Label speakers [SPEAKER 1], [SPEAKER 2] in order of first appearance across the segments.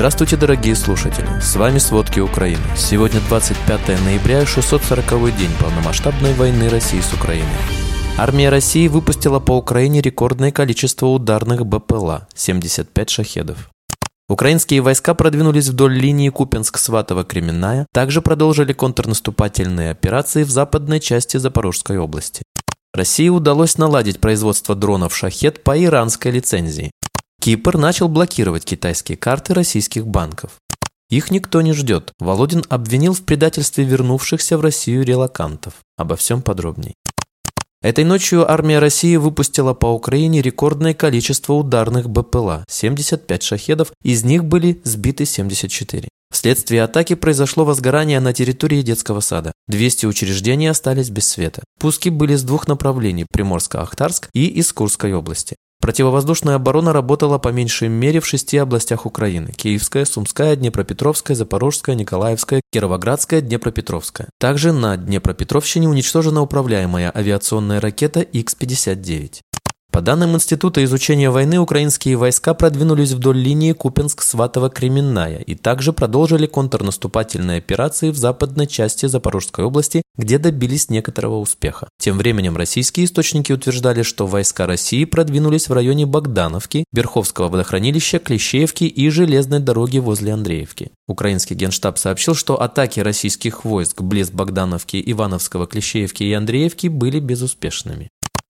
[SPEAKER 1] Здравствуйте, дорогие слушатели! С вами «Сводки Украины». Сегодня 25 ноября, 640 день полномасштабной войны России с Украиной. Армия России выпустила по Украине рекордное количество ударных БПЛА – 75 шахедов. Украинские войска продвинулись вдоль линии Купенск-Сватово-Кременная, также продолжили контрнаступательные операции в западной части Запорожской области. России удалось наладить производство дронов «Шахет» по иранской лицензии. Кипр начал блокировать китайские карты российских банков. Их никто не ждет. Володин обвинил в предательстве вернувшихся в Россию релакантов. Обо всем подробней. Этой ночью армия России выпустила по Украине рекордное количество ударных БПЛА – 75 шахедов, из них были сбиты 74. Вследствие атаки произошло возгорание на территории детского сада. 200 учреждений остались без света. Пуски были с двух направлений – Приморско-Ахтарск и из Курской области. Противовоздушная оборона работала по меньшей мере в шести областях Украины – Киевская, Сумская, Днепропетровская, Запорожская, Николаевская, Кировоградская, Днепропетровская. Также на Днепропетровщине уничтожена управляемая авиационная ракета Х-59. По данным Института изучения войны, украинские войска продвинулись вдоль линии Купенск-Сватово-Кременная и также продолжили контрнаступательные операции в западной части Запорожской области, где добились некоторого успеха. Тем временем российские источники утверждали, что войска России продвинулись в районе Богдановки, Верховского водохранилища, Клещеевки и железной дороги возле Андреевки. Украинский генштаб сообщил, что атаки российских войск близ Богдановки, Ивановского, Клещеевки и Андреевки были безуспешными.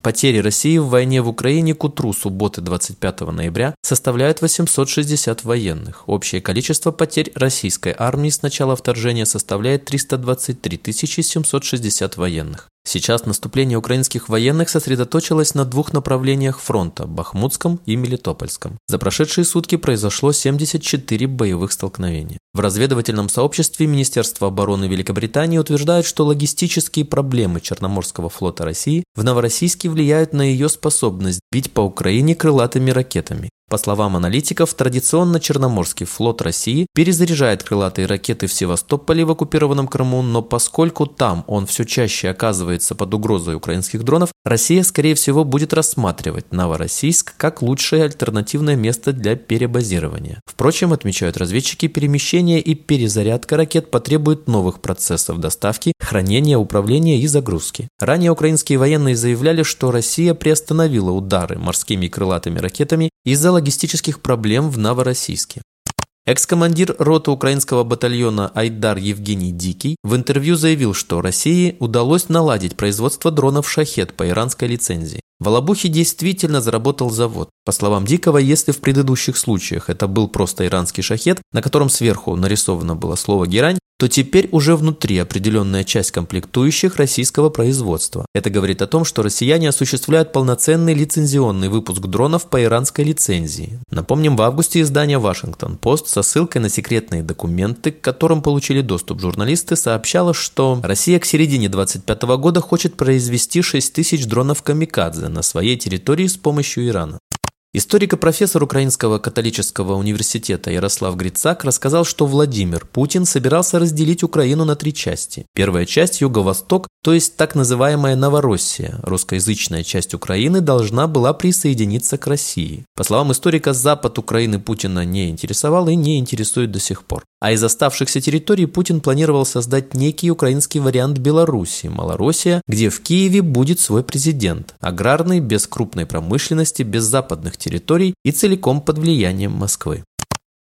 [SPEAKER 1] Потери России в войне в Украине к утру субботы 25 ноября составляют 860 военных. Общее количество потерь российской армии с начала вторжения составляет 323 760 военных. Сейчас наступление украинских военных сосредоточилось на двух направлениях фронта – Бахмутском и Мелитопольском. За прошедшие сутки произошло 74 боевых столкновения. В разведывательном сообществе Министерства обороны Великобритании утверждают, что логистические проблемы Черноморского флота России в Новороссийске влияют на ее способность бить по Украине крылатыми ракетами. По словам аналитиков, традиционно Черноморский флот России перезаряжает крылатые ракеты в Севастополе в оккупированном Крыму, но поскольку там он все чаще оказывается под угрозой украинских дронов, Россия, скорее всего, будет рассматривать Новороссийск как лучшее альтернативное место для перебазирования. Впрочем, отмечают разведчики, перемещение и перезарядка ракет потребует новых процессов доставки, хранения, управления и загрузки. Ранее украинские военные заявляли, что Россия приостановила удары морскими крылатыми ракетами из-за логистических проблем в Новороссийске. Экс-командир роты украинского батальона Айдар Евгений Дикий в интервью заявил, что России удалось наладить производство дронов «Шахет» по иранской лицензии. В Алабухе действительно заработал завод. По словам Дикого, если в предыдущих случаях это был просто иранский шахет, на котором сверху нарисовано было слово «герань», то теперь уже внутри определенная часть комплектующих российского производства. Это говорит о том, что россияне осуществляют полноценный лицензионный выпуск дронов по иранской лицензии. Напомним, в августе издание «Вашингтон-Пост» со ссылкой на секретные документы, к которым получили доступ журналисты, сообщало, что Россия к середине 2025 года хочет произвести 6 тысяч дронов «Камикадзе» на своей территории с помощью Ирана. Историк и профессор Украинского католического университета Ярослав Грицак рассказал, что Владимир Путин собирался разделить Украину на три части. Первая часть – Юго-Восток, то есть так называемая Новороссия, русскоязычная часть Украины, должна была присоединиться к России. По словам историка, Запад Украины Путина не интересовал и не интересует до сих пор. А из оставшихся территорий Путин планировал создать некий украинский вариант Беларуси, Малороссия, где в Киеве будет свой президент, аграрный, без крупной промышленности, без западных территорий и целиком под влиянием Москвы.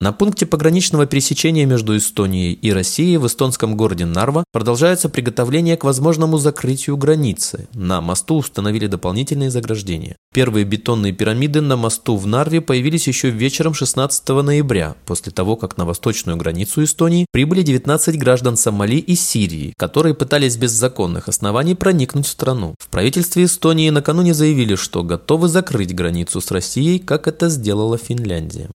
[SPEAKER 1] На пункте пограничного пересечения между Эстонией и Россией в эстонском городе Нарва продолжается приготовление к возможному закрытию границы. На мосту установили дополнительные заграждения. Первые бетонные пирамиды на мосту в Нарве появились еще вечером 16 ноября, после того, как на восточную границу Эстонии прибыли 19 граждан Сомали и Сирии, которые пытались без законных оснований проникнуть в страну. В правительстве Эстонии накануне заявили, что готовы закрыть границу с Россией, как это сделала Финляндия.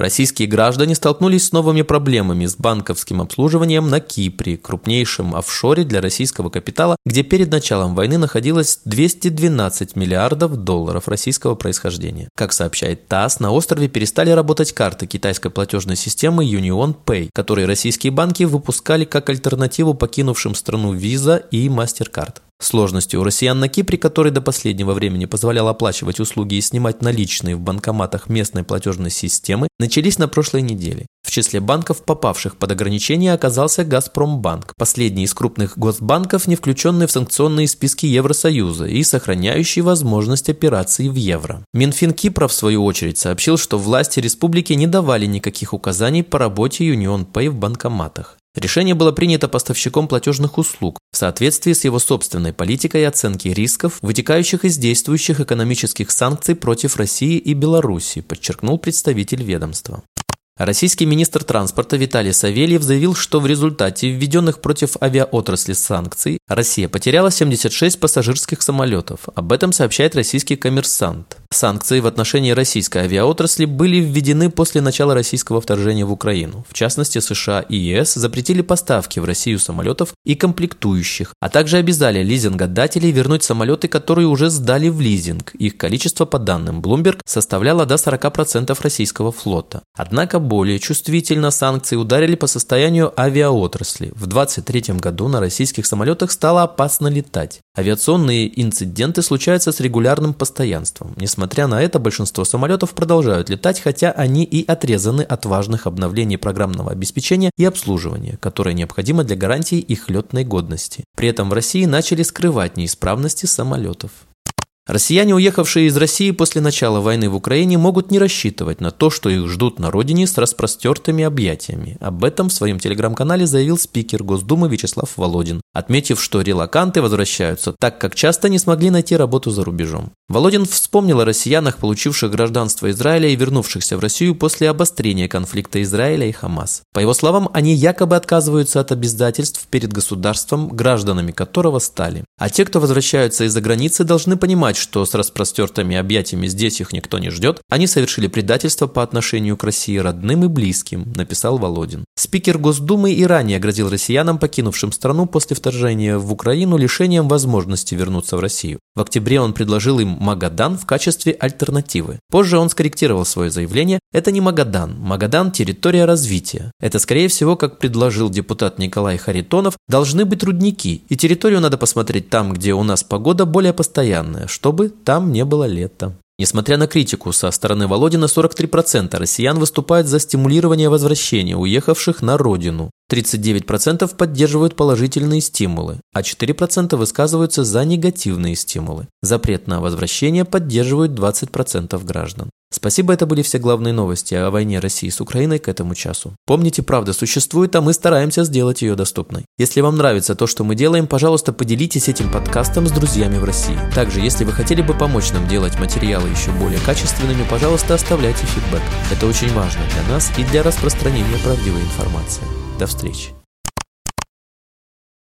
[SPEAKER 1] Российские граждане столкнулись с новыми проблемами с банковским обслуживанием на Кипре, крупнейшем офшоре для российского капитала, где перед началом войны находилось 212 миллиардов долларов российского происхождения. Как сообщает ТАСС, на острове перестали работать карты китайской платежной системы Union Pay, которые российские банки выпускали как альтернативу покинувшим страну Visa и MasterCard. Сложности у россиян на Кипре, который до последнего времени позволял оплачивать услуги и снимать наличные в банкоматах местной платежной системы, начались на прошлой неделе. В числе банков, попавших под ограничения, оказался «Газпромбанк», последний из крупных госбанков, не включенный в санкционные списки Евросоюза и сохраняющий возможность операций в евро. Минфин Кипра, в свою очередь, сообщил, что власти республики не давали никаких указаний по работе Union Pay в банкоматах. Решение было принято поставщиком платежных услуг в соответствии с его собственной политикой оценки рисков, вытекающих из действующих экономических санкций против России и Беларуси, подчеркнул представитель ведомства. Российский министр транспорта Виталий Савельев заявил, что в результате введенных против авиаотрасли санкций Россия потеряла 76 пассажирских самолетов. Об этом сообщает российский коммерсант. Санкции в отношении российской авиаотрасли были введены после начала российского вторжения в Украину. В частности, США и ЕС запретили поставки в Россию самолетов и комплектующих, а также обязали лизингодателей вернуть самолеты, которые уже сдали в лизинг. Их количество, по данным Bloomberg, составляло до 40% российского флота. Однако более чувствительно санкции ударили по состоянию авиаотрасли. В 2023 году на российских самолетах стало опасно летать. Авиационные инциденты случаются с регулярным постоянством. Несмотря на это, большинство самолетов продолжают летать, хотя они и отрезаны от важных обновлений программного обеспечения и обслуживания, которое необходимо для гарантии их летной годности. При этом в России начали скрывать неисправности самолетов. Россияне, уехавшие из России после начала войны в Украине, могут не рассчитывать на то, что их ждут на родине с распростертыми объятиями. Об этом в своем телеграм-канале заявил спикер Госдумы Вячеслав Володин, отметив, что релаканты возвращаются, так как часто не смогли найти работу за рубежом. Володин вспомнил о россиянах, получивших гражданство Израиля и вернувшихся в Россию после обострения конфликта Израиля и Хамас. По его словам, они якобы отказываются от обязательств перед государством, гражданами которого стали. А те, кто возвращаются из-за границы, должны понимать, что с распростертыми объятиями здесь их никто не ждет, они совершили предательство по отношению к России родным и близким, написал Володин. Спикер Госдумы и ранее грозил россиянам, покинувшим страну после вторжения в Украину, лишением возможности вернуться в Россию. В октябре он предложил им Магадан в качестве альтернативы. Позже он скорректировал свое заявление. Это не Магадан. Магадан – территория развития. Это, скорее всего, как предложил депутат Николай Харитонов, должны быть рудники. И территорию надо посмотреть там, где у нас погода более постоянная, чтобы там не было лета. Несмотря на критику со стороны Володина, 43% россиян выступают за стимулирование возвращения уехавших на родину. 39% поддерживают положительные стимулы, а 4% высказываются за негативные стимулы. Запрет на возвращение поддерживают 20% граждан. Спасибо, это были все главные новости о войне России с Украиной к этому часу. Помните, правда существует, а мы стараемся сделать ее доступной. Если вам нравится то, что мы делаем, пожалуйста, поделитесь этим подкастом с друзьями в России. Также, если вы хотели бы помочь нам делать материалы еще более качественными, пожалуйста, оставляйте фидбэк. Это очень важно для нас и для распространения правдивой информации. До встречи.